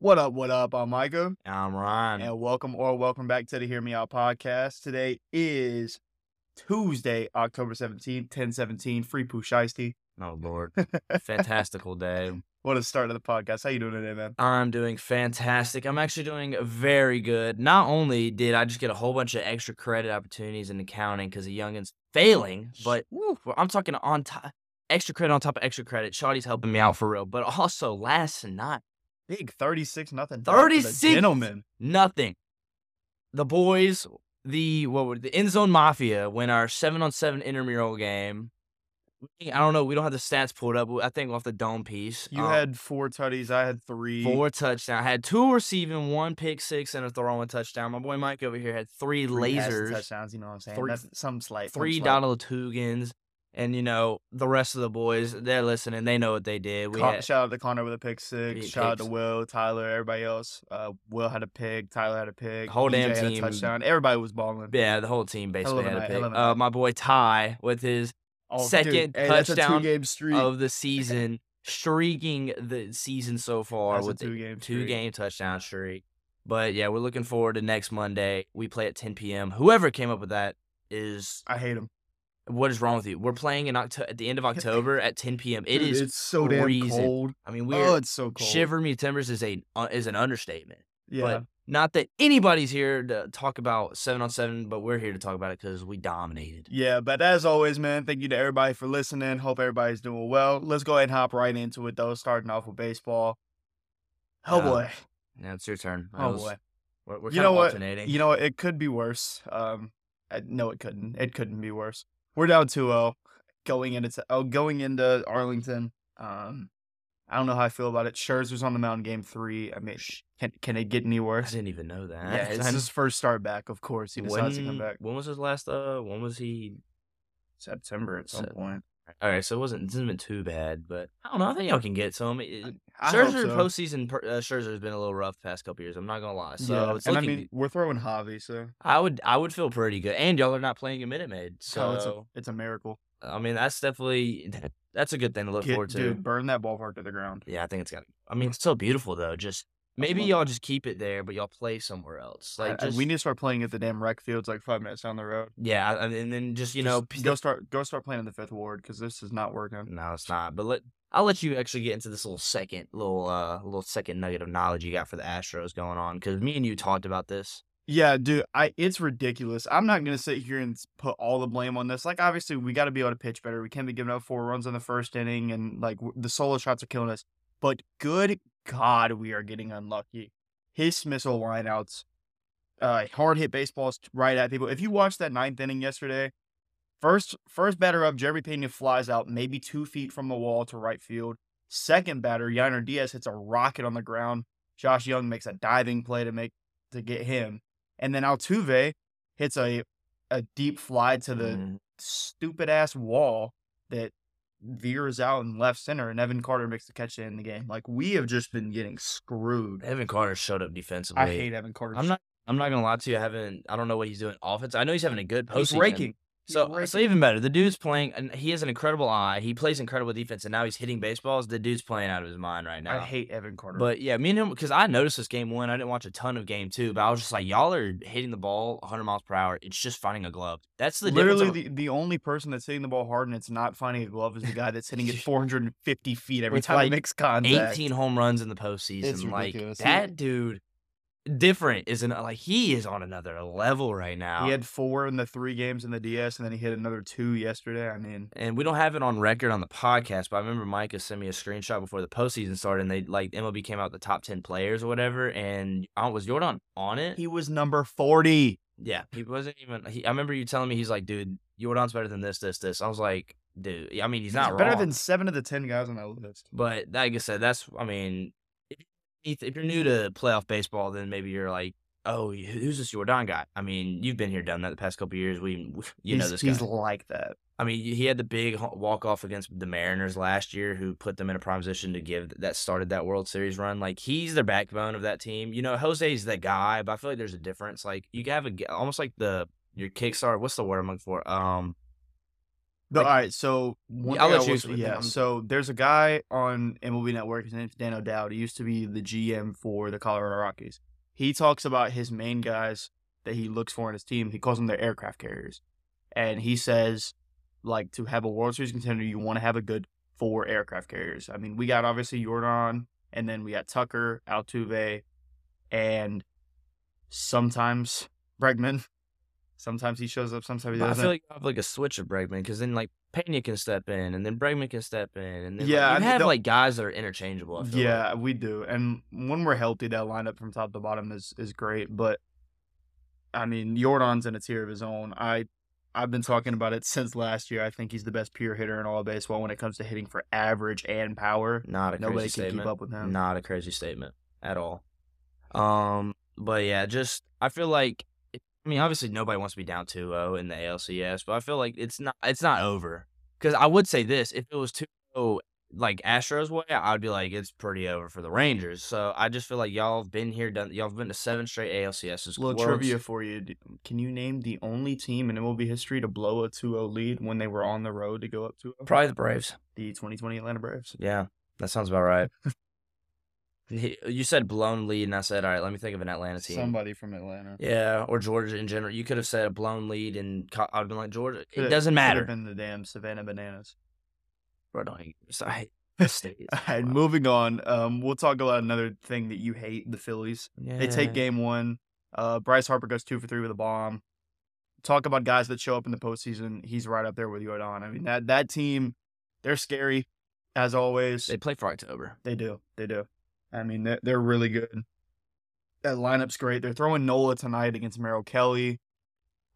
What up, what up? I'm Micah. I'm Ryan. And welcome or welcome back to the Hear Me Out podcast. Today is Tuesday, October 17th, 1017. Free Pooh Shiesty. Oh Lord. Fantastical day. What a start of the podcast. How you doing today, man? I'm doing fantastic. I'm actually doing very good. Not only did I just get a whole bunch of extra credit opportunities in accounting because the youngin's failing, but woo, I'm talking on top extra credit on top of extra credit. Shawty's helping me out for real. But also last night, Big 36 nothing. 36 Gentlemen. nothing. The boys, the what were the end zone mafia win our seven on seven intramural game. I don't know. We don't have the stats pulled up. I think off the dome piece. You Um, had four tutties. I had three. four touchdowns. I had two receiving, one pick six, and a throwing touchdown. My boy Mike over here had three, Three lasers, touchdowns. You know what I'm saying? Three- That's some slight. three. Donald Tugans, and you know the rest of the boys. They're listening. They know what they did. We Con- had shout out to Connor with a pick six. Shout out to. Will, Tyler, everybody else. Uh, Will had a pick. Tyler had a pick. Whole damn DJ had a team. touchdown. Everybody was balling. yeah, the whole team basically had a pick. a Uh, my boy Ty with his Oh, dude, second hey, touchdown of the season, streaking the season so far That's a with the two-game two-game touchdown streak. But yeah, we're looking forward to next Monday. We play at 10 p.m. Whoever came up with that is I hate him. What is wrong with you? We're playing in Octo- at the end of October at 10 p.m. It Dude, is. It's so damn freezing. cold. I mean, we're Oh, it's so cold. shiver me timbers is a uh, is an understatement. Yeah. But not that anybody's here to talk about seven on seven, but we're here to talk about it because we dominated. Yeah, but as always, man, thank you to everybody for listening. Hope everybody's doing well. Let's go ahead and hop right into it, though, starting off with baseball. Oh, Uh, boy. Now it's your turn. I Oh, was- boy. We're, we're You know what? You know what? It could be worse. Um, I, no, it couldn't. It couldn't be worse. We're down 2-0 going into oh, going into Arlington. Um, I don't know how I feel about it. Scherzer's on the mound game three. I mean, can can it get any worse? I didn't even know that. Yeah, it's his first start back. Of course, he decides to come back when was his last? Uh, when was he? September at some point. All right, so it wasn't. It hasn't been too bad, but I don't know. I think y'all can get some. It- I Scherzer so. postseason. Uh, Scherzer has been a little rough the past couple years. I'm not gonna lie. So yeah, it's and I mean we're throwing Javi, so I would I would feel pretty good. And y'all are not playing a Minute Maid, so it's a it's a miracle. I mean that's definitely that's a good thing to look Get- forward to. dude, burn that ballpark to the ground. Yeah, I think it's got. I mean, it's so beautiful though. Just maybe y'all just keep it there, but y'all play somewhere else. Like I- just we need to start playing at the damn rec fields like five minutes down the road. yeah, and and then just you know go start go start playing in the fifth ward because this is not working. No, it's not. But let I'll let you actually get into this little second little uh little second nugget of knowledge you got for the Astros going on because me and you talked about this. Yeah, dude, I it's ridiculous. I'm not gonna sit here and put all the blame on this. Like, obviously, we got to be able to pitch better. We can't be giving up four runs in the first inning, and like the solo shots are killing us. But good God, we are getting unlucky. His missile lineouts, uh, hard hit baseballs right at people. If you watched that ninth inning yesterday, first first batter up, Jeremy Pena flies out maybe two feet from the wall to right field. Second batter, Yainer Diaz hits a rocket on the ground. Josh Jung makes a diving play to make to get him. And then Altuve hits a a deep fly to the Mm, stupid ass wall that veers out in left center, and Evan Carter makes the catch to end the game. Like we have just been getting screwed. Evan Carter showed up defensively. I hate Evan Carter. I'm not. I'm not gonna lie to you. I haven't. I don't know what he's doing offense. I know he's having a good He's postseason. raking. So, so even better. The dude's playing, and he has an incredible eye. He plays incredible defense, and now he's hitting baseballs. The dude's playing out of his mind right now. I hate Evan Carter. But yeah, me and him, because I noticed this game one. I didn't watch a ton of game two, but I was just like, y'all are hitting the ball 100 miles per hour. It's just finding a glove. That's the literally difference. the, the only person that's hitting the ball hard and it's not finding a glove is the guy that's hitting it 450 feet every With, time like, it makes contact. 18 home runs in the postseason. It's like ridiculous. He- that dude, different isn't like he is on another level right now. He had four in the three games in the DS, and then he hit another two yesterday. I mean, and we don't have it on record on the podcast, but I remember Micah sent me a screenshot before the postseason started, and they like MLB came out the top 10 players or whatever, and uh, was Jordan on it? he was number 40. Yeah, he wasn't even. He, I remember you telling me he's like, dude, Jordan's better than this, this, this. I was like, dude. I mean, he's not better wrong. than seven of the 10 guys on that list. but like I said, that's. I mean, if, if you're new to playoff baseball, then maybe you're like, oh, who's this Jordan guy? I mean, you've been here, done that the past couple years. We, you know he's, this he's like that. I mean, he had the big walk off against the Mariners last year, who put them in a prime position to give that started that World Series run. Like he's the backbone of that team. You know, Jose's the guy, but I feel like there's a difference. Like you have a g- almost like the your Kickstarter. What's the word I'm looking for? Um, No, Like- all right, so Yeah, I'll let you will explain say- that. yeah, so there's a guy on MLB Network. His name's Dan O'Dowd. He used to be the GM for the Colorado Rockies. He talks about his main guys that he looks for in his team. He calls them their aircraft carriers, and he says, like, to have a World Series contender, you want to have a good four aircraft carriers. I mean, we got obviously Jordan, and then we got Tucker, Altuve, and sometimes Bregman. Sometimes he shows up, sometimes he doesn't. I feel like you have like a switch of Bregman because then like Pena can step in and then Bregman can step in and then like, Yeah, you have the- like guys that are interchangeable. I feel Yeah, like. we do. And when we're healthy, that lineup from top to bottom is is great. But I mean, Jordan's in a tier of his own. I I've been talking about it since last year. I think he's the best pure hitter in all of baseball when it comes to hitting for average and power. not a Nobody can statement. keep up with him. Not a crazy statement at all. Um, but yeah, just I feel like I mean, obviously nobody wants to be down 2-0 in the ALCS, but I feel like it's not it's not over. Because I would say this: if it was 2-0 like Astros way, I'd be like it's pretty over for the Rangers. So I just feel like y'all have been here, done. Y'all have been to seven straight ALCSs. Little Worlds- trivia for you. Can you name the only team in MLB history to blow a 2-0 lead when they were on the road to go up 2-0? Probably the Braves. The 2020 Atlanta Braves. Yeah, that sounds about right. He- you said blown lead, and I said, all right, let me think of an Atlanta team. Somebody from Atlanta. Yeah, or Georgia in general. You could have said a blown lead, and co- I'd been like Georgia. It Could've- doesn't matter. Been the damn Savannah Bananas. Bro, don't hate- I hate the state. All right, moving on. Um, we'll talk about another thing that you hate: the Phillies. They take game one. Uh, Bryce Harper goes two for three with a bomb. Talk about guys that show up in the postseason. He's right up there with Jordan. I mean that that team, they're scary, as always. They play for October. They do. They do. I mean, they're, they're really good. That lineup's great. They're throwing Nola tonight against Merrill Kelly.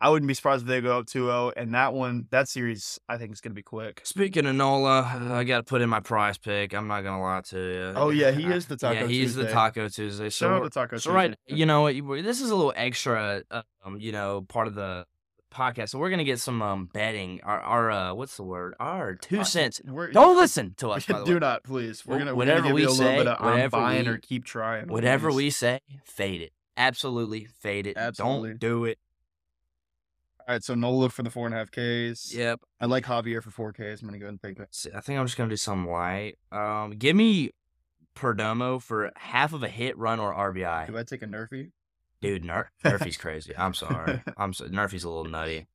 I wouldn't be surprised if they go up 2-0. And that one, that series, I think is going to be quick. Speaking of Nola, I got to put in my prize pick. I'm not gonna lie to you. Oh, yeah, he is the Taco Yeah, he's the Taco Tuesday. So, Shout out to Taco so right, you know This is a little extra, um, you know, part of the podcast. So we're gonna get some um betting. Our, our uh, what's the word? Our two Uh, cents. Don't listen to us. By the do way. not, please. We're gonna, whatever we're gonna we you a little say, bit of I'm buying we- or keep trying. Whatever these. we say, fade it. Absolutely fade it. Absolutely. Don't do it. All right, so Nola for the four and a half Ks. Yep. I like Javier for four Ks. I'm gonna go ahead and take that. See, I think I'm just gonna do something light. Um, give me Perdomo for half of a hit, run, or RBI. Do I take a Nerfy? Dude, Ner- Nerfy's crazy. I'm sorry. I'm so Nerfy's a little nutty.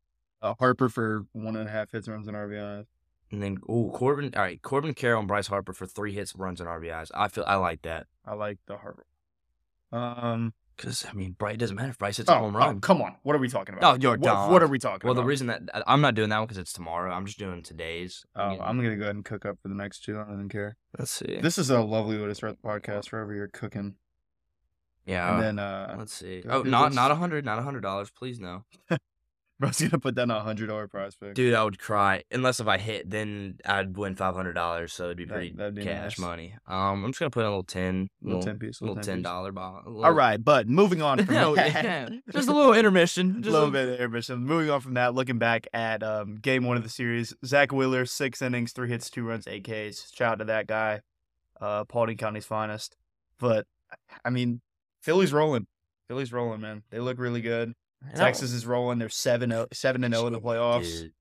Uh, Harper for one and a half hits, runs, and RBIs. And then, oh Corbin. All right, Corbin Carroll and Bryce Harper for three hits, runs, and RBIs. I feel I like that I like the Harper. Um. because I mean, Bryce doesn't matter if Bryce hits Oh, a home oh, run. come on. What are we talking Oh, about? you're what, dumb. what are we talking about? well, the reason that I- I'm not doing that one because it's tomorrow. I'm just doing today's. Oh, Again, I'm gonna go ahead and cook up for the next two. I don't care. Let's see. This is a lovely way to start the podcast. Wherever you're cooking, yeah. and then uh, let's see. Oh, not this. not a hundred, not a hundred dollars, please no. bro's gonna put down a hundred dollar prize pick. Dude, I would cry. Unless if I hit, then I'd win five hundred dollars. So it'd be pretty that'd be cash nice. money. Um, I'm just gonna put in a little ten, little ten piece, little little ten dollar ball. All right, but moving on from no, that. just a little intermission. just a Just little bit of intermission. Moving on from that, looking back at um, game one of the series, Zack Wheeler, six innings, three hits, two runs, eight Ks. Shout out to that guy, uh, Paulding County's finest. But I mean, Philly's rolling. Philly's rolling, man. They look really good. Texas is rolling. They're seven oh, seven and zero in the playoffs. Dude,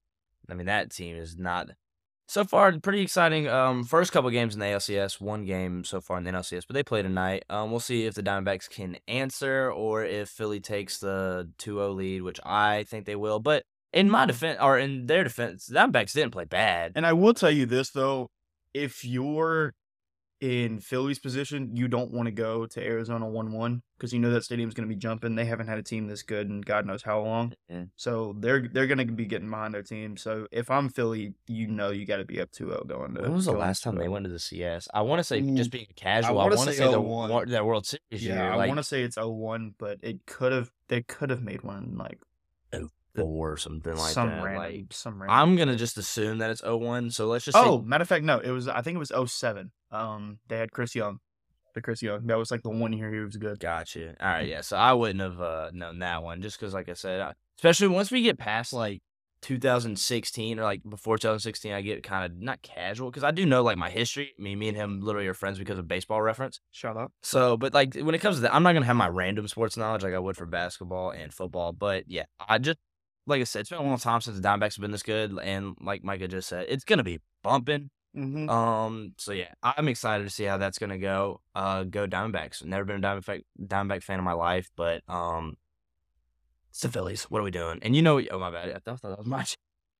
I mean, that team is not so far pretty exciting. Um, first couple games in the ALCS, one game so far in the NLCS, but they play tonight. Um, we'll see if the Diamondbacks can answer or if Philly takes the 2-0 lead, which I think they will. But in my defense, or in their defense, the Diamondbacks didn't play bad. And I will tell you this though, if you're in Philly's position, you don't want to go to Arizona one one because you know that stadium's going to be jumping. They haven't had a team this good in God knows how long. So they're they're going to be getting behind their team. So if I'm Philly, you know you got to be up 2-0 going to. When was the last time they 2-0. went to the CS? I want to say just being casual. I wanna say say, the 01. That World Series Yeah, year, I like want to say it's 0-1, but it could have they could have made one like four or something like some that. random Like some random. I'm gonna just assume that it's 01, So let's just Oh, say matter of fact, no, it was I think it was 07. Um, they had Chris Young, the Chris Young. That was like the one year he was good. Gotcha. All right, yeah. So I wouldn't have uh, known that one just because, like I said, I, especially once we get past like 2016 or like before 2016, I get kind of not casual because I do know like my history. I mean, me and him literally are friends because of baseball reference. Shut up. So, but like when it comes to that, I'm not gonna have my random sports knowledge like I would for basketball and football. But yeah, I just like I said, it's been a long time since the Diamondbacks have been this good, and like Micah just said, it's gonna be bumping. Mm-hmm. Um, so yeah, I'm excited to see how that's gonna go. Uh, go Diamondbacks. Never been a Diamondback Diamondback fan in my life, but um, it's the Phillies. What are we doing? And you know, oh my bad, I thought that was my, ch-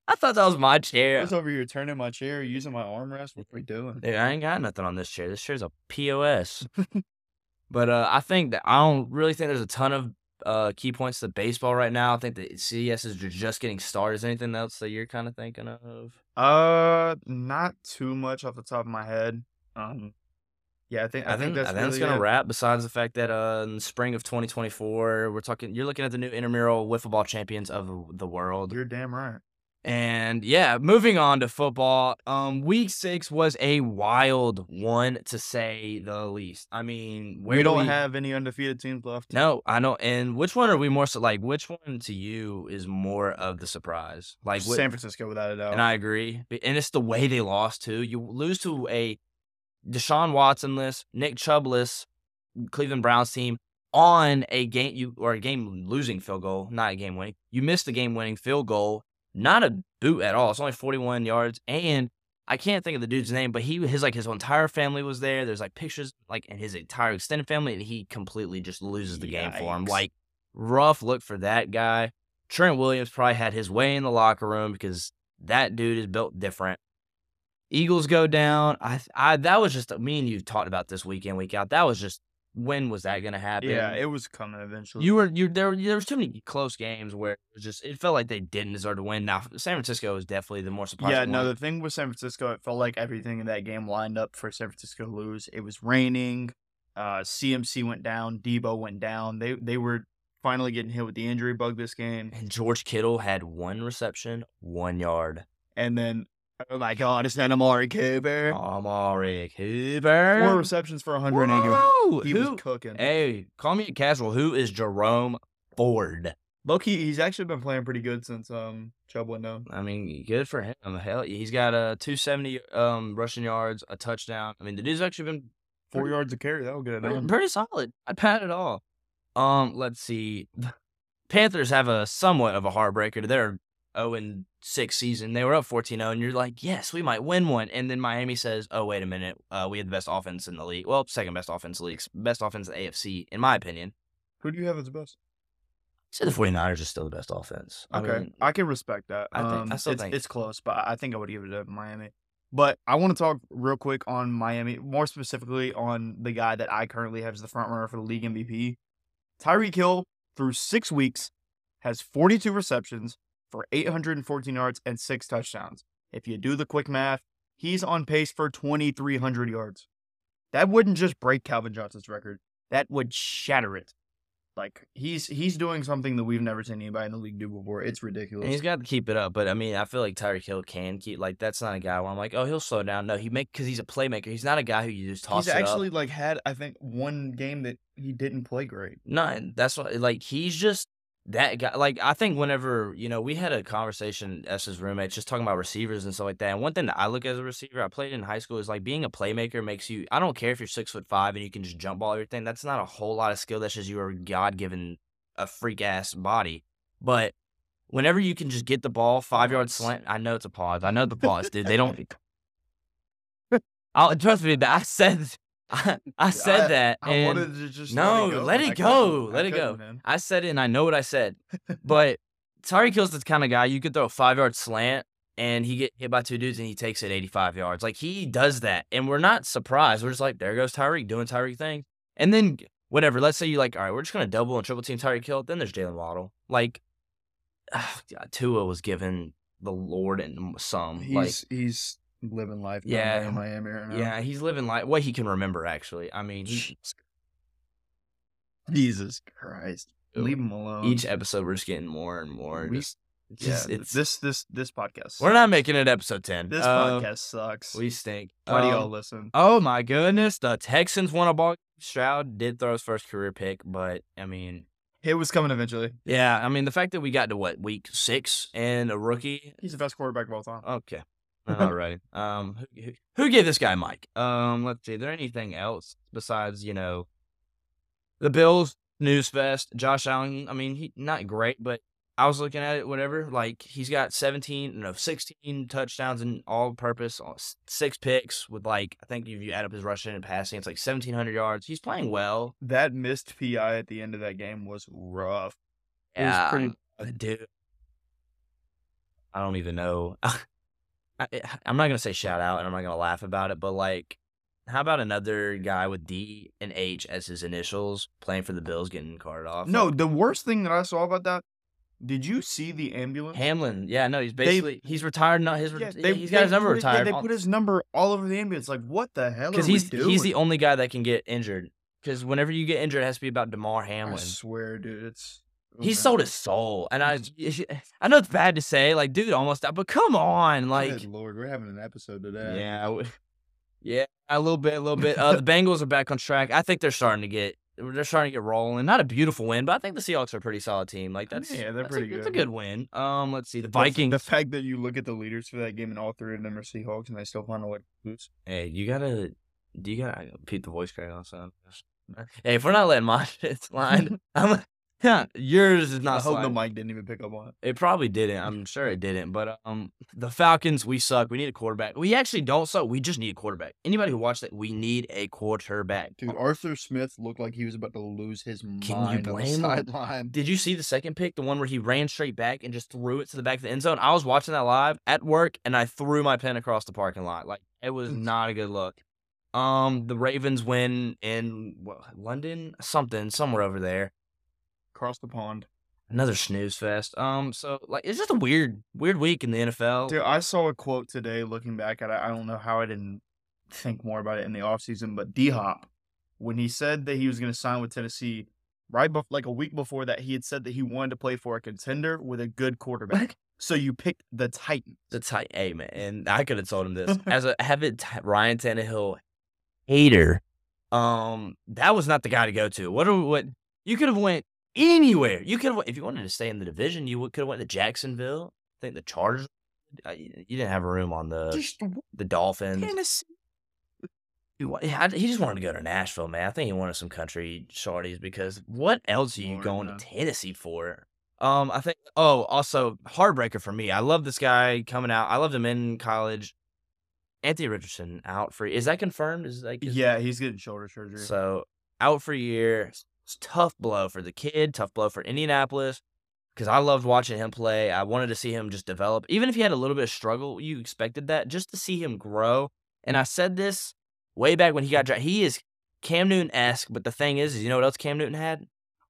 I thought that was my chair. I chair. was over here turning my chair, using my armrest. What are we doing? Dude, I ain't got nothing on this chair. This chair's a POS. but uh, I think that I don't really think there's a ton of uh key points to baseball right now. I think that CES is just getting started. Is anything else that you're kind of thinking of? Uh, not too much off the top of my head. Um, yeah, I think I, I think that's I think really gonna it. wrap. Besides the fact that uh, in the spring of 2024, we're talking. You're looking at the new intramural wiffle ball champions of the- the world. You're damn right. And yeah, moving on to football. Um, week six was a wild one to say the least. I mean, where we do don't we- have any undefeated teams left. No, I know. And which one are we more so like? Which one to you is more of the surprise? Like, what, San Francisco, without a doubt. and I agree. And it's the way they lost too. You lose to a Deshaun Watsonless, Nick Chubbless, Cleveland Browns team on a game you or a game losing field goal, not a game winning. You missed the game winning field goal. Not a boot at all. It's only 41 yards. And I can't think of the dude's name, but he his like his entire family was there. There's like pictures like and his entire extended family, and he completely just loses the game for him. Like rough look for that guy. Trent Williams probably had his way in the locker room because that dude is built different. Eagles go down. I, I that was just me and you talked about this weekend, week out. That was just when was that gonna happen? yeah, it was coming eventually. you were you there. There was too many close games where it was just it felt like they didn't deserve to win. Now San Francisco was definitely the more surprising. yeah, no, one. the thing with San Francisco, it felt like everything in that game lined up for San Francisco to lose. It was raining. Uh, CMC went down. Deebo went down. They they were finally getting hit with the injury bug this game. and George Kittle had one reception, one yard. And then, oh my God, it's not Amari Cooper. Amari Cooper. Four receptions for 180. Whoa, He who? was cooking. Hey, call me a casual. Who is Jerome Ford? Loki, he's actually been playing pretty good since um Chubb went down. I mean, good for him. Hell, he's got a uh, 270 um rushing yards, a touchdown. I mean, the dude's actually been Four Pretty- yards a carry, that'll get it pretty, done. pretty solid. I pat it all. Um, let's see. Panthers have a somewhat of a heartbreaker. They're 0 and 6 season. They were up 14 0, and you're like, yes, we might win one. And then Miami says, oh, wait a minute. Uh, we had the best offense in the league. Well, second best offense in. Best offense in the AFC, in my opinion. Who do you have as the best? I'd say the 49ers are still the best offense. I Okay, mean, I can respect that. I think- I Um, still it's, think- it's close, but I think I would give it to Miami. But I want to talk real quick on Miami, more specifically on the guy that I currently have as the front runner for the league MVP. Tyreek Hill, through six weeks, has 42 receptions for 814 yards and six touchdowns. If you do the quick math, he's on pace for 2,300 yards. That wouldn't just break Calvin Johnson's record; that would shatter it. Like he's he's doing something that we've never seen anybody in the league do before. It's ridiculous. And he's got to keep it up, but I mean, I feel like Tyreek Hill can keep like that's not a guy where I'm like, oh, he'll slow down. No, he make because he's a playmaker. He's not a guy who you just toss he's actually up. like had I think one game that he didn't play great. No, and that's what like he's just that guy. Like I think whenever you know we had a conversation as his roommates just talking about receivers and stuff like that. And one thing that I look as a receiver, I played in high school, is like being a playmaker makes you. I don't care if you're six foot five and you can just jump ball everything. That's not a whole lot of skill. That's just your God given a freak ass body. But whenever you can just get the ball five yard Pause. slant, I know it's a pause. I know the pause, dude. They don't. I'll trust me, but I said I, I said I- that. I and wanted to just No, let it go. let it go, let I it go. I said it and I know what I said. But Tyreek Hill's the kind of guy you could throw a five yard slant and he get hit by two dudes and he takes it 85 yards. Like he does that. And we're not surprised. We're just like, there goes Tyreek doing Tyreek things. And then whatever, let's say you like, all right, we're just gonna double and triple team Tyreek Hill. Then there's Jaylen Waddle. Like God, Tua was given the Lord and some. He's like he's living life. down Yeah. in Miami right now. yeah, he's living life what he can remember actually. I mean he, Jesus Christ, leave him alone. each episode we're just getting more and more. We- just, it's yeah, just- it's, this this this podcast. we're not making it episode ten. This Uh, podcast sucks. we stink. Why do y'all Um, listen? Oh my goodness, the Texans won a ball. Stroud did throw his first career pick, but I mean, It was coming eventually. yeah, I mean the fact that we got to what week six and a rookie. He's the best quarterback of all time. Okay, all right. Um, who, who, gave this guy Mike? Um, let's see. Is there anything else besides you know the Bills news fest? Josh Allen. I mean, he not great, but I was looking at it, whatever. Like he's got 17, no, 16 touchdowns and all-purpose, six picks with like I think if you add up his rushing and passing, it's like 1,700 yards. He's playing well. That missed PI at the end of that game was rough. It was Yeah, pretty- uh, dude. I don't even know. I, eh, I'm not gonna say shout out, and I'm not gonna laugh about it, but like, how about another guy with D and H as his initials playing for the Bills getting carted off? No, Like, the worst thing that I saw about that. Did you see the ambulance? Hamlin. Yeah, no, he's basically he's retired. Not his. Yeah, Yeah, he's got his number it- yeah, retired they put his number all over the ambulance. Like, what the hell? because he's he's the only guy that can get injured. Because whenever you get injured, it has to be about Damar Hamlin. I swear, dude. It's He sold his soul, and I I know it's bad to say, like, dude, almost died, but come on, like. Good Lord, we're having an episode today. Yeah, yeah, a little bit, a little bit. Uh, the Bengals are back on track. I think they're starting to get they're starting to get rolling. Not a beautiful win, but I think the Seahawks are a pretty solid team. Like that's Yeah, they're that's pretty a, It's a good. good win. Um, let's see the The Vikings. The fact that you look at the leaders for that game and all three of them are Seahawks and they still find a way to lose. hey, you gotta, do you gotta repeat the voice crack on sound? Hey, if we're not letting my shit slide, I'm. Yeah, yours is not. I hope the sliding. mic didn't even pick up on it. It probably didn't. I'm sure it didn't. But um, the Falcons, we suck. We need a quarterback. We actually don't suck. We just need a quarterback. Anybody who watched that, we need a quarterback. Dude, Arthur Smith looked like he was about to lose his you mind on the sideline. Did you see the second pick, the one where he ran straight back and just threw it to the back of the end zone? I was watching that live at work, and I threw my pen across the parking lot. Like it was not a good look. Um, the Ravens win in what, London, something somewhere over there. Across the pond. Another snooze fest. Um, so like it's just a weird, weird week in the NFL. Dude, I saw a quote today looking back at it. I don't know how I didn't think more about it in the offseason, but D Hop, when he said that he was going to sign with Tennessee, right bef- like a week before that, he had said that he wanted to play for a contender with a good quarterback. So you picked the Titans. the tight, hey man, and I could have told him this as a avid t- Ryan Tannehill hater. Um, that was not the guy to go to. What? Are, what? You could have went anywhere. You could have if you wanted to stay in the division. You could have went to Jacksonville. I think the Chargers. uh, You you didn't have room on the Just the Dolphins. Tennessee. He wa- I- he just wanted to go to Nashville, man. I think he wanted some country shorties because what else are you Lord, going to Tennessee for? Um, I think. Oh, also heartbreaker for me. I love this guy coming out. I loved him in college. Anthony Richardson out for is that confirmed? Is like Yeah, he's getting shoulder surgery. So out for a year. It's tough blow for the kid. Tough blow for Indianapolis. Because I loved watching him play. I wanted to see him just develop. Even if he had a little bit of struggle, you expected that just to see him grow. And I said this way back when he got drafted. He is Cam Newton esque, but the thing is, is you know what else Cam Newton had?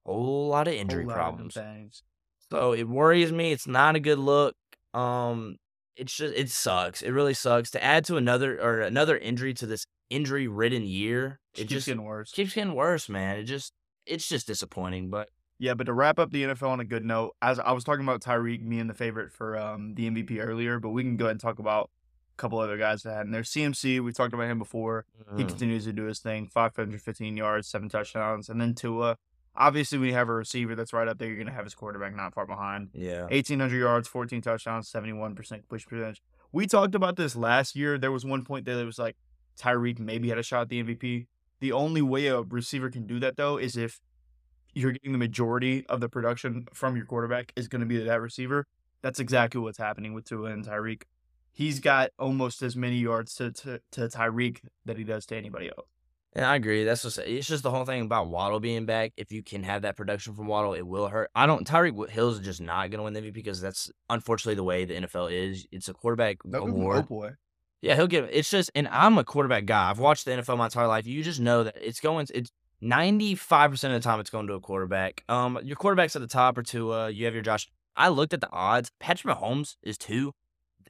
A whole lot of injury lot problems. things. So it worries me. It's not a good look. Um, it's just it sucks. It really sucks to add to another or another injury to this injury ridden year. It It keeps just getting worse. keeps getting worse, man. It just it's just disappointing. But Yeah, but to wrap up the NFL on a good note, as I was talking about Tyreek being the favorite for um, the MVP earlier, but we can go ahead and talk about a couple other guys that had. And there's CMC. We talked about him before. He mm, continues to do his thing. 515 yards, seven touchdowns, and then Tua. Obviously, we have a receiver that's right up there, you're gonna have his quarterback not far behind. yeah, 1,800 yards, 14 touchdowns, 71% push percentage. We talked about this last year. There was one point that it was like Tyreek maybe had a shot at the MVP. The only way a receiver can do that though is if you're getting the majority of the production from your quarterback is going to be that receiver. That's exactly what's happening with Tua and Tyreek. He's got almost as many yards to, to, to Tyreek that he does to anybody else. and I agree. That's just it's just the whole thing about Waddle being back. If you can have that production from Waddle, it will hurt. I don't. Tyreek Hill's is just not gonna win the MVP because that's unfortunately the way the NFL is. It's a quarterback award. Oh boy. Yeah, he'll get. It's just, and I'm a quarterback guy. I've watched the NFL my entire life. You just know that it's going. It's ninety five percent of the time it's going to a quarterback. Um, your quarterbacks at the top are Tua. You have your Josh. I looked at the odds. Patrick Mahomes is two.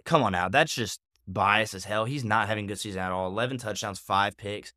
Come on now, that's just biased as hell. He's not having a good season at all. Eleven touchdowns, five picks.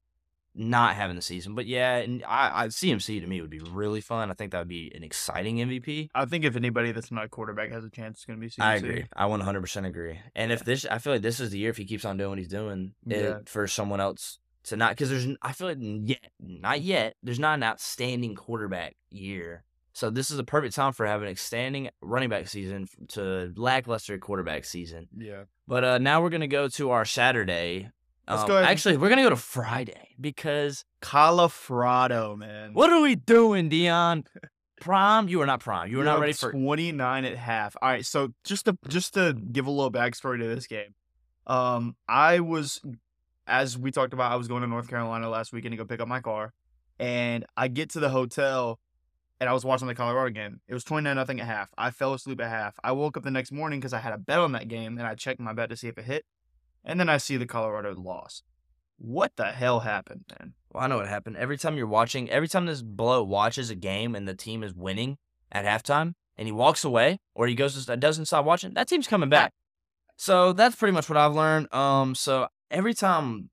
Not having the season, but yeah, and I, I CMC to me would be really fun. I think that would be an exciting MVP. I think if anybody that's not a quarterback has a chance, it's going to be CMC. I agree. I 100% agree. And if this, I feel like this is the year if he keeps on doing what he's doing, it- Yeah. for someone else to not, because there's, I feel like yet, not yet, there's not an outstanding quarterback year. So this is a perfect time for having an outstanding running back season to lackluster quarterback season. Yeah. But uh now we're gonna go to our Saturday. Let's Um, go ahead Actually, we're gonna go to Friday because Colorado, man. what are we doing, Deion? Prom? You were not prom. You were You're not ready for. 29 at half. All right, so just to just to give a little backstory to this game, um, I was, as we talked about, I was going to North Carolina last weekend to go pick up my car, and I get to the hotel, and I was watching the Colorado game. It was 29 nothing at half. I fell asleep at half. I woke up the next morning because I had a bet on that game, and I checked my bet to see if it hit, and then I see the Colorado loss. What the hell happened, man? Well, I know what happened. Every time you're watching, every time this blow watches a game and the team is winning at halftime, and he walks away or he goes to, doesn't stop watching, that team's coming back. So that's pretty much what I've learned. Um, so every time,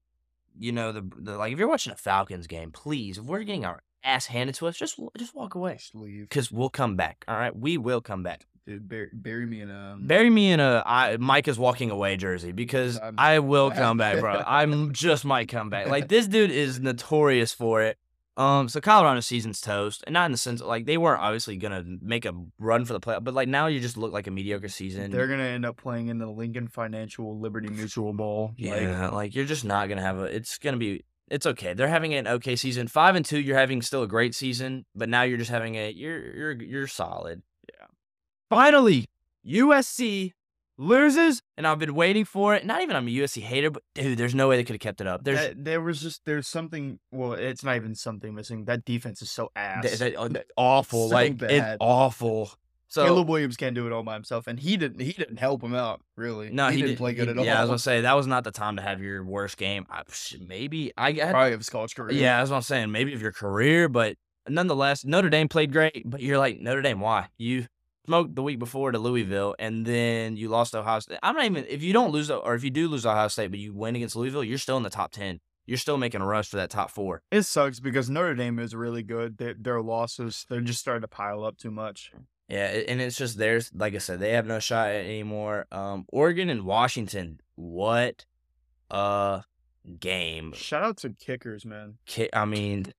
you know, the, the like if you're watching a Falcons game, please, if we're getting our ass handed to us, just just walk away Just leave, because we'll come back. All right, we will come back. Dude. Bury, bury me in a. Bury me in a I, Mike is walking away jersey because I'm- I will come back, bro. I'm just might come back. Like this dude is notorious for it. Um, so Colorado season's toast, and not in the sense like they weren't obviously gonna make a run for the playoff, but like now you just look like a mediocre season. They're gonna end up playing in the Lincoln Financial Liberty Mutual Bowl. Like, yeah, like you're just not gonna have a. It's gonna be. It's okay. They're having an okay season. Five and two, you're having still a great season, but now you're just having a. You're you're you're solid. Finally, USC loses, and I've been waiting for it. Not even I'm a USC hater, but dude, there's no way they could have kept it up. There's that- there was just there's something. Well, it's not even something missing. That defense is so ass. th- oh, th- oh, awful. So like it's awful. So Caleb Williams can't do it all by himself, and he didn't. He didn't help him out really. no, he, didn't did- play good he- at all. Yeah, I was gonna say that was not the time to have your worst game. I, maybe I, I probably of his college career. Yeah, that's what I'm saying. Maybe of your career, but nonetheless, Notre Dame played great. But you're like Notre Dame, why? You smoked the week before to Louisville, and then you lost Ohio State. I'm not even. If you don't lose, or if you do lose Ohio State, but you win against Louisville, you're still in the top ten. You're still making a rush for that top four. it sucks because Notre Dame is really good. Their, their losses, they're just starting to pile up too much. Yeah, and it's just theirs. Like I said, they have no shot anymore. Um, Oregon and Washington, what a game! Shout out to kickers, man. Ki- I mean,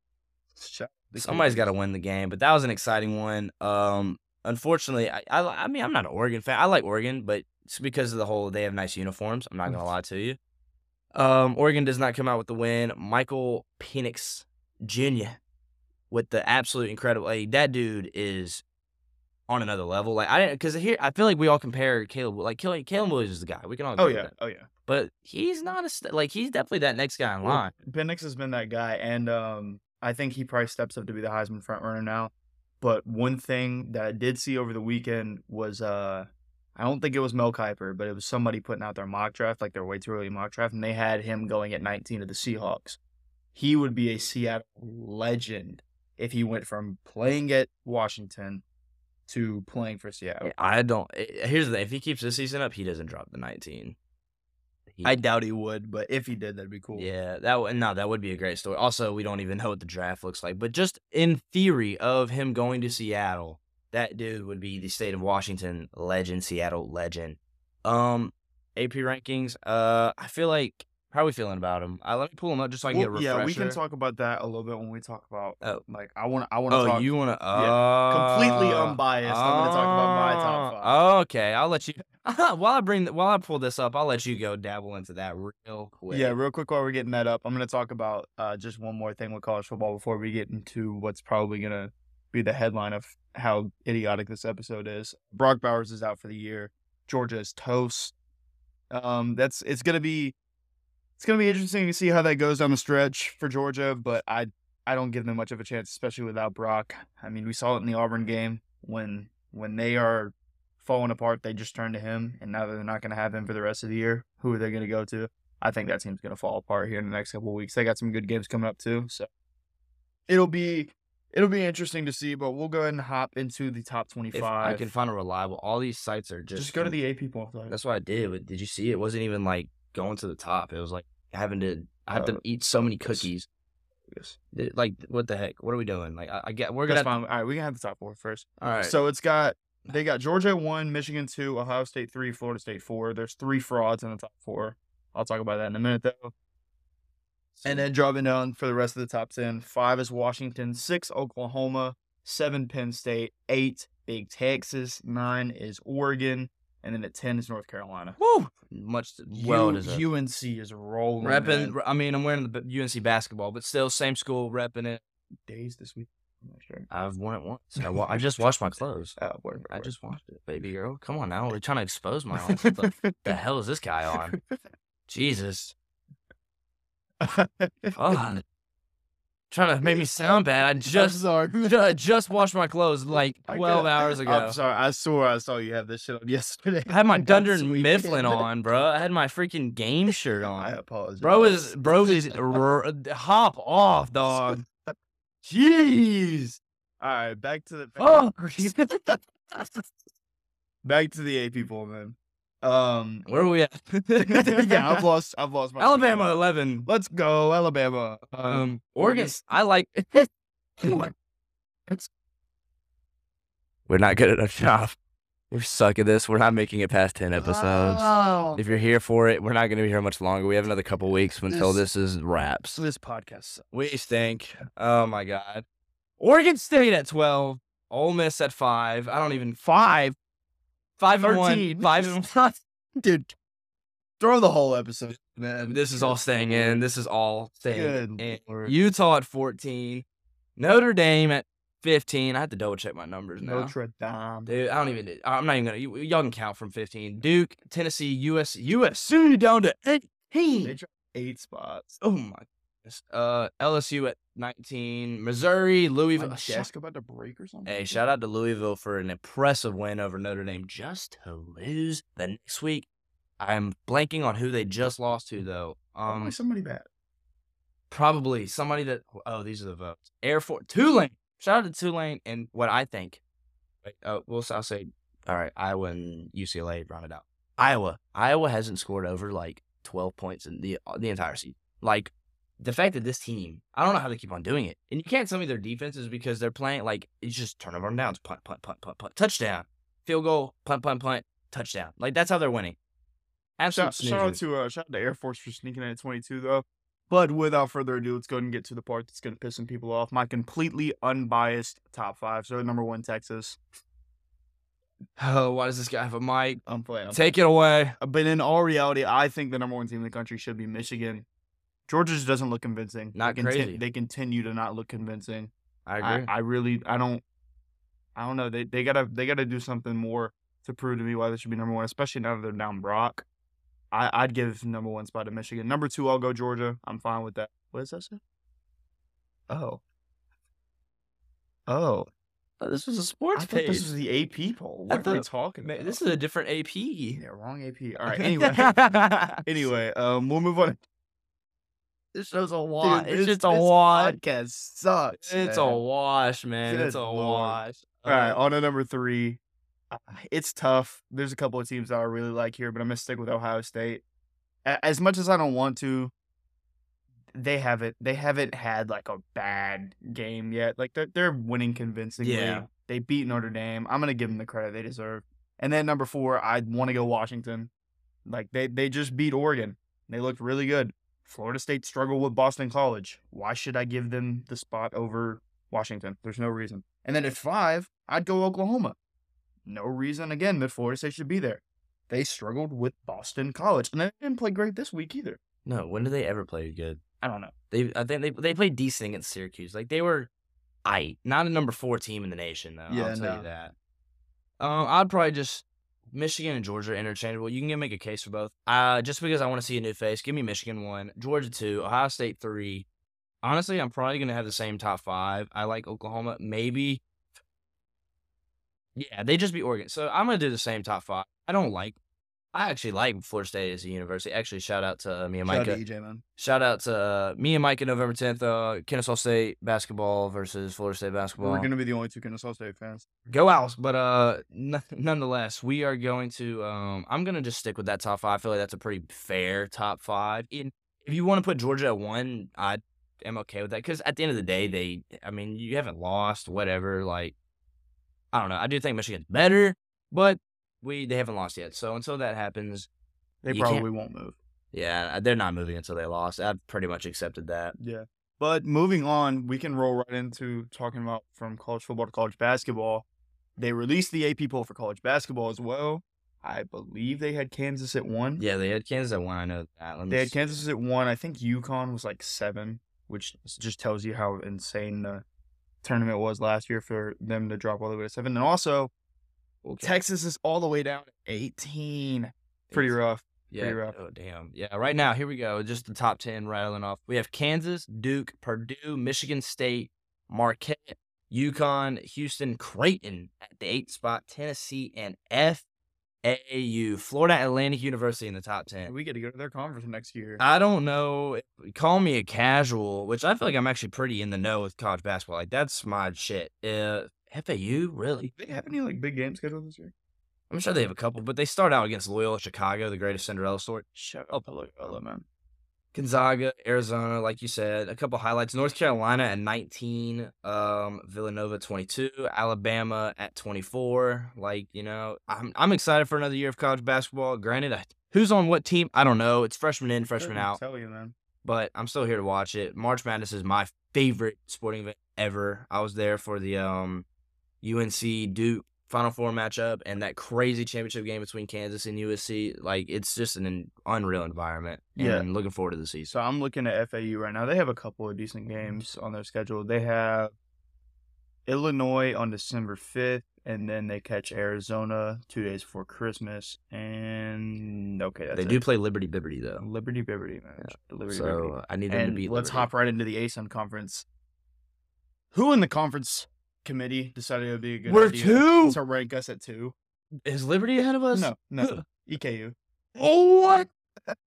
Shout Somebody's got to win the game, but that was an exciting one. Um, unfortunately, I, I I mean I'm not an Oregon fan. I like Oregon, but it's because of the whole they have nice uniforms. I'm not gonna lie to you. Um, Oregon does not come out with the win. Michael Penix Jr. with the absolute incredible. Like, that dude is on another level. Like I didn't because here I feel like we all compare Caleb. Like Caleb, Caleb Williams is the guy. We can all. Oh yeah, oh yeah. but he's not a st- like he's definitely that next guy in Well, line. Penix has been that guy, and um, I think he probably steps up to be the Heisman front runner now. But one thing that I did see over the weekend was uh, I don't think it was Mel Kiper, but it was somebody putting out their mock draft, like their way too early mock draft, and they had him going at 19 to the Seahawks. He would be a Seattle legend if he went from playing at Washington to playing for Seattle. I don't. eh, Here's the thing: if he keeps this season up, he doesn't drop the 19. He- I doubt he would, but if he did, that'd be cool. Yeah, that would no, that would be a great story. Also, we don't even know what the draft looks like, but just in theory of him going to Seattle, that dude would be the state of Washington legend, Seattle legend. Um, AP rankings. Uh, I feel like how are we feeling about him? Uh, let me pull him up just so I can get a refresher. yeah, we can talk about that a little bit when we talk about. Oh. like I want, I want to Oh, talk. you want to? Yeah, completely Uh, unbiased. I'm gonna talk about my top five. Oh, okay, I'll let you. while I bring, while I pull this up, I'll let you go dabble into that real quick. Yeah, real quick while we're getting that up, I'm going to talk about uh, just one more thing with college football before we get into what's probably going to be the headline of how idiotic this episode is. Brock Bowers is out for the year. Georgia is toast. Um, that's it's going to be it's going to be interesting to see how that goes down the stretch for Georgia, but I I don't give them much of a chance, especially without Brock. I mean, we saw it in the Auburn game when when they are falling apart, they just turned to him, and now they're not going to have him for the rest of the year, who are they going to go to? I think that team's going to fall apart here in the next couple weeks. They got some good games coming up too, so it'll be it'll be interesting to see. But we'll go ahead and hop into the top If twenty-five. I can find a reliable, all these sites are just just, go to the AP poll. That's what I did. But did you see? It wasn't even like going to the top. It was like having to. I have Uh, to eat so many cookies. Yes. Like what the heck? What are we doing? Like I, I get we're gonna. That's fine. All right, we can have the top four first. All right. So it's got they got Georgia one, Michigan two, Ohio State three, Florida State four. There's three frauds in the top four. I'll talk about that in a minute though. And then dropping down for the rest of the top 10, five is Washington, six, Oklahoma, seven, Penn State, eight, Big Texas, nine is Oregon, and then at 10 is North Carolina. Woo! Much well U- deserved. UNC is rolling. Repping. man. I mean, I'm wearing the UNC basketball, but still same school repping it. days this week. I'm not sure. I've worn it once. I, wa- I just washed my clothes. Uh, whatever. I just washed it, baby girl. Come on now. We're trying to expose my own. What the, the hell is this guy on? Jesus. Oh, trying to make me sound bad. I just sorry. I just washed my clothes like I 12 get- hours ago. I'm sorry. I swore I saw you have this shit on yesterday. I had my Dunder sweet. Mifflin on, bro. I had my freaking game shirt I on. apologize. Bro is bro is r- hop off, dog. Jeez. All right, back to the Oh. back to the AP poll, man. Um, Where are we at? yeah, I've lost. I've lost my Alabama 11. Let's go, Alabama. Um, Oregon. I like. We're not good at our job. We suck at this. We're not making it past 10 episodes. Oh. If you're here for it, we're not going to be here much longer. We have another couple weeks until This- this is wraps. this podcast. sucks. We stink. Oh my god. Oregon State at 12. Ole Miss at 5. I don't even. Five, 5 and 1. 5 and 1. dude. Throw the whole episode, man. This is all staying in. This is all staying Good in. lord. Utah at 14. Notre Dame at 15. I have to double check my numbers now. Notre Dame. Dude, I don't even. I'm not even gonna. you- Y'all can count from 15. Duke, Tennessee, US, USC down to 18. They dropped eight spots. Oh my goodness. Uh, LSU at 19. Missouri, Louisville. My desk about to break or something. Hey, shout out to Louisville for an impressive win over Notre Dame just to lose the next week. I'm blanking on who they just lost to though. Um, Um, somebody bad. probably somebody that. Oh, these are the votes. Air Force, Tulane. Shout out to Tulane and what I think. Oh, well, I'll say. All right, Iowa and UCLA round it out. Iowa, Iowa hasn't scored over like 12 points in the uh, the entire season. Like the fact that this team, I don't know how they keep on doing it. And you can't tell me their defense is because they're playing like it's just turnover and downs, punt, punt, punt, punt, punt, touchdown, field goal, punt, punt, punt, touchdown. Like that's how they're winning. Absolute Shout, shout out to uh, shout out to Air Force for sneaking in at 22 though. But without further ado, let's go ahead and get to the part that's going to piss some people off. My completely unbiased top five. So number one, Texas. Oh, why does this guy have a mic? I'm playing. I'm Take it away. playing. But in all reality, I think the number one team in the country should be Michigan. Georgia just doesn't look convincing. Not they conti- crazy. They continue to not look convincing. I I, agree. I really I don't I don't know. They they gotta they gotta do something more to prove to me why they should be number one, especially now that they're down Brock. I, I'd give number one spot to Michigan. Number two, I'll go Georgia. I'm fine with that. What does that say? Oh. Oh. Oh, this was a sports thought page. this was the AP poll. I What are we thought- talking Man, about? this is a different AP. yeah, wrong AP. All right. Anyway, anyway, um, we'll move on. this show's a wash. Dude, it's this- just a wash. Podcast sucks. It's a wash, man. it's a lord. wash. All right, Uh, on to number three. It's tough. There's a couple of teams that I really like here, but I'm gonna stick with Ohio State. As much as I don't want to, they haven't they haven't had like a bad game yet. Like they're they're winning convincingly. Yeah. They beat Notre Dame. I'm gonna give them the credit they deserve. And then number four, I'd want to go Washington. Like they they just beat Oregon. They looked really good. Florida State struggled with Boston College. Why should I give them the spot over Washington? There's no reason. And then at five, I'd go Oklahoma. No reason again that Florida State should be there. They struggled with Boston College, and they didn't play great this week either. no, when did they ever play good? I don't know. They, I think they they played decent against Syracuse. Like they were, I not a number four team in the nation though. Yeah, I'll tell no. you that. Um, I'd probably just Michigan and Georgia are interchangeable. You can make a case for both. Uh, just because I want to see a new face, give me Michigan one, Georgia two, Ohio State three. Honestly, I'm probably gonna have the same top five. I like Oklahoma, maybe. Yeah, they just be Oregon, so I'm gonna do the same top five. I don't like. I actually like Florida State as a university. Actually, shout out to uh, me and Shout out to EJ man. Shout out to uh, me and Mike on November 10th. Uh, Kennesaw State basketball versus Florida State basketball. We're gonna be the only two Kennesaw State fans. Go Owls! But uh, n- nonetheless, we are going to. Um, I'm gonna just stick with that top five. I feel like that's a pretty fair top five. In if you want to put Georgia at one, I am okay with that because at the end of the day, they. I mean, you haven't lost. Whatever. Like, I don't know. I do think Michigan's better, but we they haven't lost yet. So until that happens, They can't- probably won't move. yeah, uh, they're not moving until they lost. I've pretty much accepted that. Yeah. But moving on, we can roll right into talking about from college football to college basketball. They released the AP poll for college basketball as well. I believe they had Kansas at one. Yeah, they had Kansas at one. I know that. Let me They had s- Kansas at one. I think UConn was like seven, which just tells you how insane the tournament was last year for them to drop all the way to seven. And also, Okay. Texas is all the way down to 18. Pretty rough. Yeah. Pretty rough. Oh damn. Yeah. Right now, here we go. Just the top ten rattling off. We have Kansas, Duke, Purdue, Michigan State, Marquette, UConn, Houston, Creighton at the eighth spot, Tennessee, and FAU, Florida Atlantic University in the top ten. We get to go to their conference next year. I don't know. Call me a casual, which I feel like I'm actually pretty in the know with college basketball. Like that's my shit. Uh, FAU, really? Do they have any like big games scheduled this year? I'm sure they have a couple, but they start out against Loyola Chicago, the greatest Cinderella story. Shut up, Loyola, man. Gonzaga, Arizona, like you said, a couple highlights. North Carolina at 19, um, Villanova 22, Alabama at 24. Like, you know, I'm I'm excited for another year of college basketball. Granted, I, who's on what team? I don't know. It's freshman in, freshman out, Tell you, man. but I'm still here to watch it. March Madness is my favorite sporting event ever. I was there for the um UNC Duke Final Four matchup and that crazy championship game between Kansas and USC. Like, it's just an unreal environment. Yeah. And looking forward to the season. So I'm looking at FAU right now. They have a couple of decent games on their schedule. They have Illinois on December 5th, and then they catch Arizona two days before Christmas. And okay, that's they it. do play Liberty Bibberty though, Liberty Bibberty, man. The Liberty so Bibberty. I need them to beat. let's Liberty. hop right into the ASUN conference. Who in the conference committee decided it would be a good We're idea two. to rank us at two? Is Liberty ahead of us? No, no, EKU. Oh what?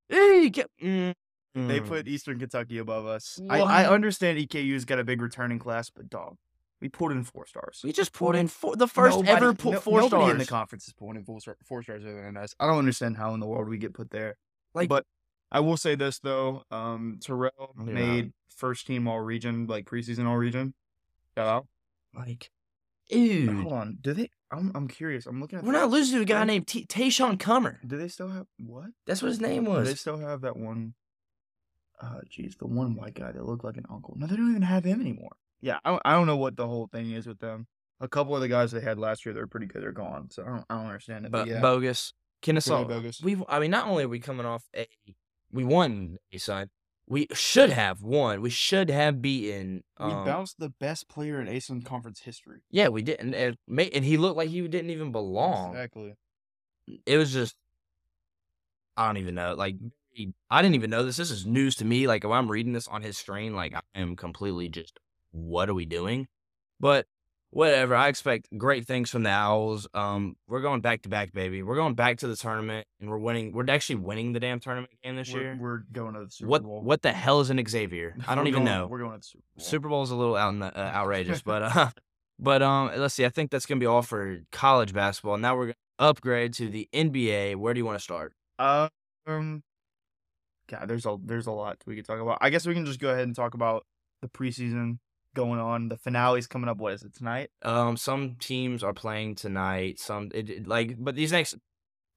Hey, get, mm, They put Eastern Kentucky above us. I, I understand EKU's got a big returning class, but dog, we pulled in four stars. We just pulled in four, the first Nobody- ever put no- four nobody stars. in the conference is pulling in four, star, four stars other than us. I don't understand how in the world we get put there. Like- but I will say this though, um, Terrell Yeah. made first team all region, like preseason all region. Shout out. Like, dude, Hold on, do they? I'm I'm curious. I'm looking at. we're the- not losing to a guy named T- Tayshawn Comer. Do they still have what? That's what his name was. Do they still have that one? Uh, geez, the one white guy that looked like an uncle. No, they don't even have him anymore. Yeah, I, don't- I don't know what the whole thing is with them. A couple of the guys they had last year, they're pretty good. They're gone, so I don't, I don't understand it. But yeah, bogus. Kennesaw. bogus. We, I mean, not only are we coming off a, we won a side. We should have won. We should have beaten. we Um, bounced the best player in ASUN conference history. yeah, we didn't. And, ma- and he looked like he didn't even belong. Exactly. it was just I don't even know. Like he- I didn't even know this. This is news to me. Like when I'm reading this on his screen, like I am completely just what are we doing? But whatever. I expect great things from the Owls. Um, we're going back to back, baby. We're going back to the tournament, and we're winning. We're actually winning the damn tournament game this We're, year. we're going to the Super What Bowl. what the hell is an Xavier? I don't even going- know. We're going to the Super Bowl. Super Bowl is a little out in the, uh, outrageous, but uh, but um, let's see. I think that's gonna be all for college basketball. Now we're gonna upgrade to the NBA. Where do you want to start? Um, God, there's a there's a lot we could talk about. I guess we can just go ahead and talk about the preseason going on. The finale's coming up. What is it tonight? Um, some teams are playing tonight. Some it, it- like, but these next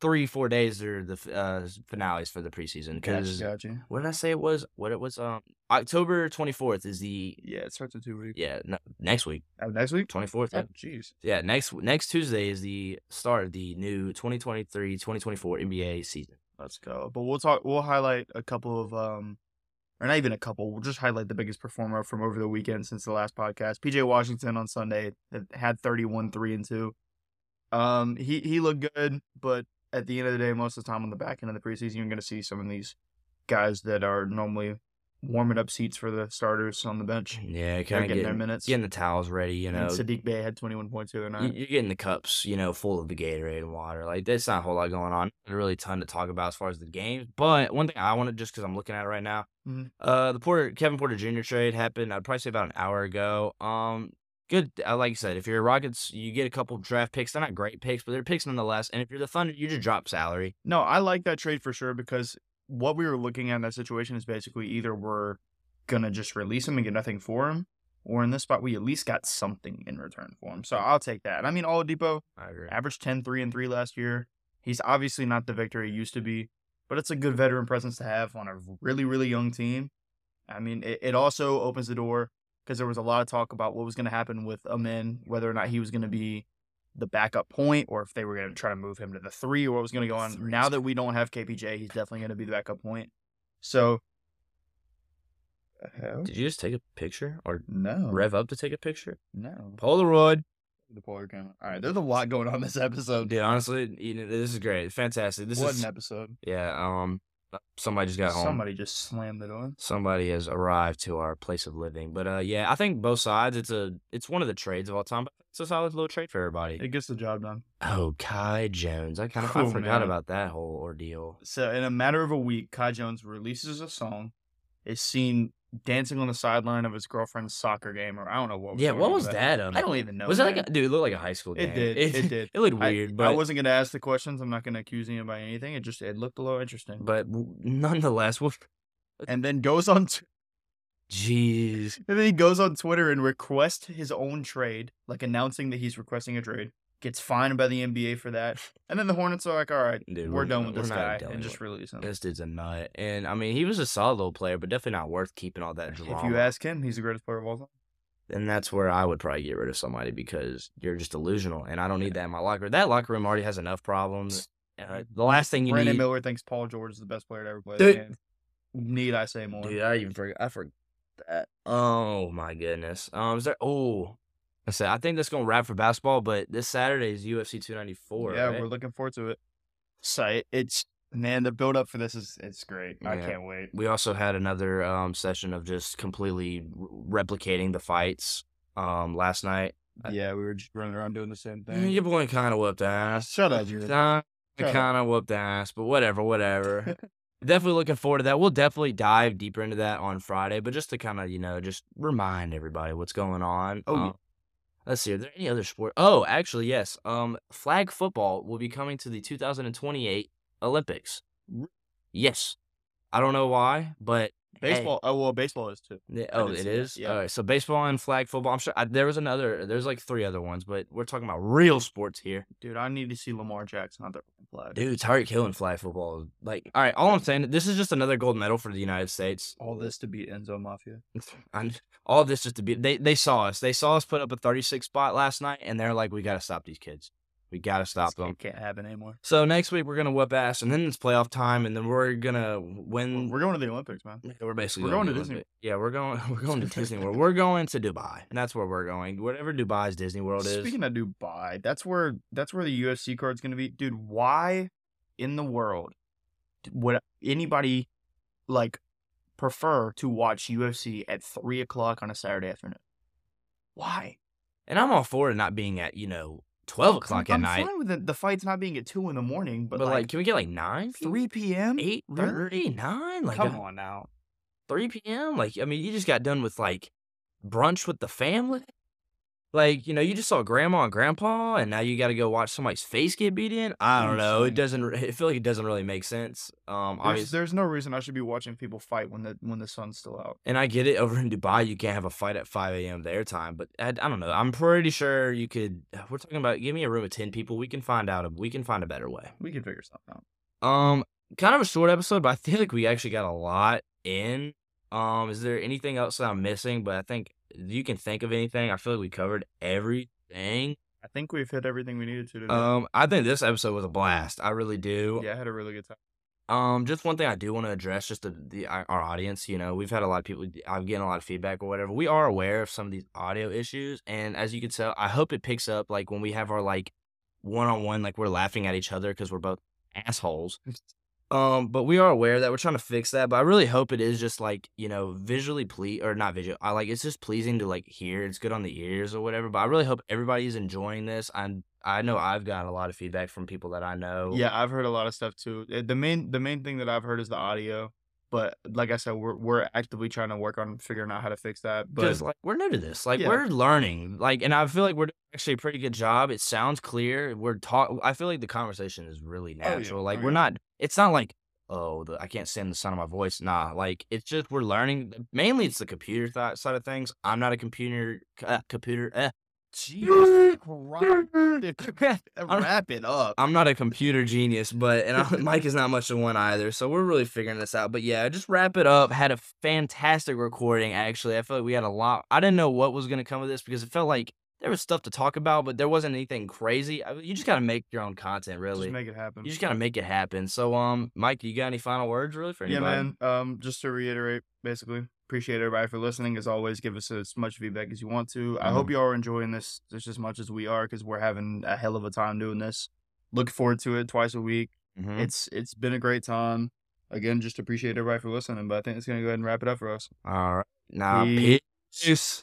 three four days are the uh finales for the preseason. Because gotcha. what did I say it was? What it was? Um, October twenty fourth is the Yeah, it starts in two weeks. yeah no, next week Uh, next week. twenty fourth. Oh, jeez. Yeah, next next Tuesday is the start of the new 2023-2024 NBA season. Let's go. But we'll talk. We'll highlight a couple of um, or not even a couple. We'll just highlight the biggest performer from over the weekend since the last podcast. PJ Washington on Sunday had 31, three and two. Um, he he looked good, but at the end of the day, most of the time on the back end of the preseason, you're going to see some of these guys that are normally warming up seats for the starters on the bench. Yeah, kind of getting their minutes. getting the towels ready. You And know, Saddiq Bey had 21 points the other night. you're getting the cups, you know, full of the Gatorade and water. Like, there's not a whole lot going on. Not really a ton to talk about as far as the games. But one thing I want to just because I'm looking at it right now, Mhm. uh, the Porter Kevin Porter Jr. trade happened. I'd probably say about an hour ago. Um, good. uh, Like you said, if you're Rockets, you get a couple draft picks. They're not great picks, but they're picks nonetheless. And if you're the Thunder, you just drop salary. No, I like that trade for sure because what we were looking at in that situation is basically either we're gonna just release him and get nothing for him, or in this spot we at least got something in return for him. So I'll take that. I mean, Oladipo I agree. averaged 10, 3, and 3 last year. He's obviously not the Victor he used to be, but it's a good veteran presence to have on a really, really young team. I mean, it, it also opens the door because there was a lot of talk about what was going to happen with Amen, whether or not he was going to be the backup point or if they were going to try to move him to the three or what was going to go on. Three's Now that we don't have KPJ, he's definitely going to be the backup point. So hell? Did you just take a picture or No. rev up to take a picture? No. Polaroid. The polar camera. All right, there's a lot going on this episode. Dude, honestly, you know, this is great. Fantastic. This what is an episode. yeah. Um, somebody just got home. Somebody just slammed the door. somebody has arrived to our place of living. But uh, yeah, I think both sides. It's a it's one of the trades of all time. But it's a solid little trade for everybody. It gets the job done. Oh, Kai Jones. I kind of Oh, forgot man. about that whole ordeal. So in a matter of a week, Kai Jones releases a song, is seen dancing on the sideline of his girlfriend's soccer game, or I don't know what. Yeah, what was that? Um, I don't even know. was that like a, dude? It looked like a high school game. It did, it did. It looked weird, I, but I wasn't gonna ask the questions. I'm not gonna accuse him by anything. It just it looked a little interesting. but nonetheless, well, and then goes on, t- jeez, and then he goes on Twitter and requests his own trade, like announcing that he's requesting a trade. Gets fined by the NBA for that, and then the Hornets are like, "All right, Dude, we're, we're- done with we're this guy," and just release him. this dude's a nut. And I mean, he was a solid little player, but definitely not worth keeping all that drama. If you ask him, he's the greatest player of all time. and that's where I would probably get rid of somebody because you're just delusional, and I don't need that in my locker. That locker room already has enough problems. Uh, the last thing you Brandon need, Miller thinks Paul George is the best player to ever play Dude. Need I say more? dude, I even forgot. I forgot that. Oh my goodness. Um, is there? Oh, I said I think that's gonna wrap for basketball. But this Saturday is UFC 294. yeah, right? we're looking forward to it. So it's man, the build up for this is it's great. I can't wait. we also had another um session of just completely replicating the fights um last night. Yeah, we were just running around doing the same thing. Your boy kind of whooped ass. Shut up, you. Kind of whooped ass, but whatever, whatever. definitely looking forward to that. We'll definitely dive deeper into that on Friday, but just to kind of, you know, just remind everybody what's going on. Oh, yeah. um, let's see. Are there any other sport? Oh, actually, yes. Um, flag football will be coming to the 2028 Olympics. Yes. I don't know why, but Baseball. Oh well, baseball is too. yeah, oh, it that, is. yeah. All right. So baseball and flag football. I'm sure I, there was another. There's like three other ones, but we're talking about real sports here. Dude, I need to see Lamar Jackson on the flag. Dude, Tyreek Hill in flag football. Like, all right, all I'm saying, this is just another gold medal for the United States. All this to beat Enzo Mafia. And all this just to be, they they saw us. They saw us put up a 36 spot last night, and they're like, we got to stop these kids. We got to stop them. can't happen anymore. So next week we're gonna whip ass, and then it's playoff time, and then we're gonna win. we're going to the Olympics, man. Yeah, We're basically we're going to do Disney. Olympic- Yeah, we're going. We're going to Disney World. We're going to Dubai, and that's where we're going. Whatever Dubai's Disney World is. Speaking of Dubai, that's where that's where the UFC card's going to be. Dude, why in the world would anybody like prefer to watch UFC at three o'clock on a Saturday afternoon? Why? And I'm all for it not being at you know 12 o'clock I'm, at I'm night. fine with the, the fights not being at two in the morning, but, But, like, like, can we get like nine, three p.m. eight Really? thirty, nine? Like Come uh, on now. three p.m. Like I mean, you just got done with like brunch with the family. Like you know, you just saw grandma and grandpa, and now you got to go watch somebody's face get beat in. I don't know. It doesn't. I feel like it doesn't really make sense. Um, There's, obviously, there's no reason I should be watching people fight when the when the sun's still out. and I get it. Over in Dubai, you can't have a fight at five a.m. their time, but I, I don't know. I'm pretty sure you could. We're talking about. Give me a room of ten people. We can find out. A, we can find a better way. We can figure something out. Um, kind of a short episode, but I feel like we actually got a lot in. Um, is there anything else that I'm missing? But I think you can think of anything. I feel like we covered everything. I think we've hit everything we needed to today. Um, I think this episode was a blast. I really do. yeah, I had a really good time. Um, just one thing I do want to address, just the, the our our audience. You know, we've had a lot of people. I'm getting a lot of feedback or whatever. We are aware of some of these audio issues, and as you can tell, I hope it picks up. Like when we have our like one on one, like we're laughing at each other because we're both assholes. Um, but we are aware that we're trying to fix that. But I really hope it is just like you know visually ple or not visual. I like it's just pleasing to like hear. It's good on the ears or whatever. But I really hope everybody's enjoying this. I'm I know I've got a lot of feedback from people that I know. Yeah, I've heard a lot of stuff too. Uh, The main the main thing that I've heard is the audio. But like I said, we're we're actively trying to work on figuring out how to fix that. But because like we're new to this like Yeah. we're learning like and i feel like we're actually a pretty good job it sounds clear we're talk i feel like the conversation is really Oh, yeah. natural like Oh, we're yeah. not it's not like oh the, i can't stand the sound of my voice nah like it's just we're learning mainly it's the computer th- side of things i'm not a computer uh, computer eh. Jesus Christ, wrap it up. i'm not a computer genius but and I, mike is not much of one either so we're really figuring this out but yeah just wrap it up had a fantastic recording actually i feel like we had a lot i didn't know what was going to come of this because it felt like there was stuff to talk about but there wasn't anything crazy I- you just got to make your own content really Just make it happen. you just got to make it happen so um mike you got any final words really for yeah, man. Um, just to reiterate, basically, appreciate everybody for listening. As always, give us as much feedback as you want to. I hope Mhm. you all are enjoying this just as much as we are because we're having a hell of a time doing this. Look forward to it twice a week. Mhm. It's it's been a great time. Again, just appreciate everybody for listening. But I think it's gonna go ahead and wrap it up for us. All right. Now, Peace. peace.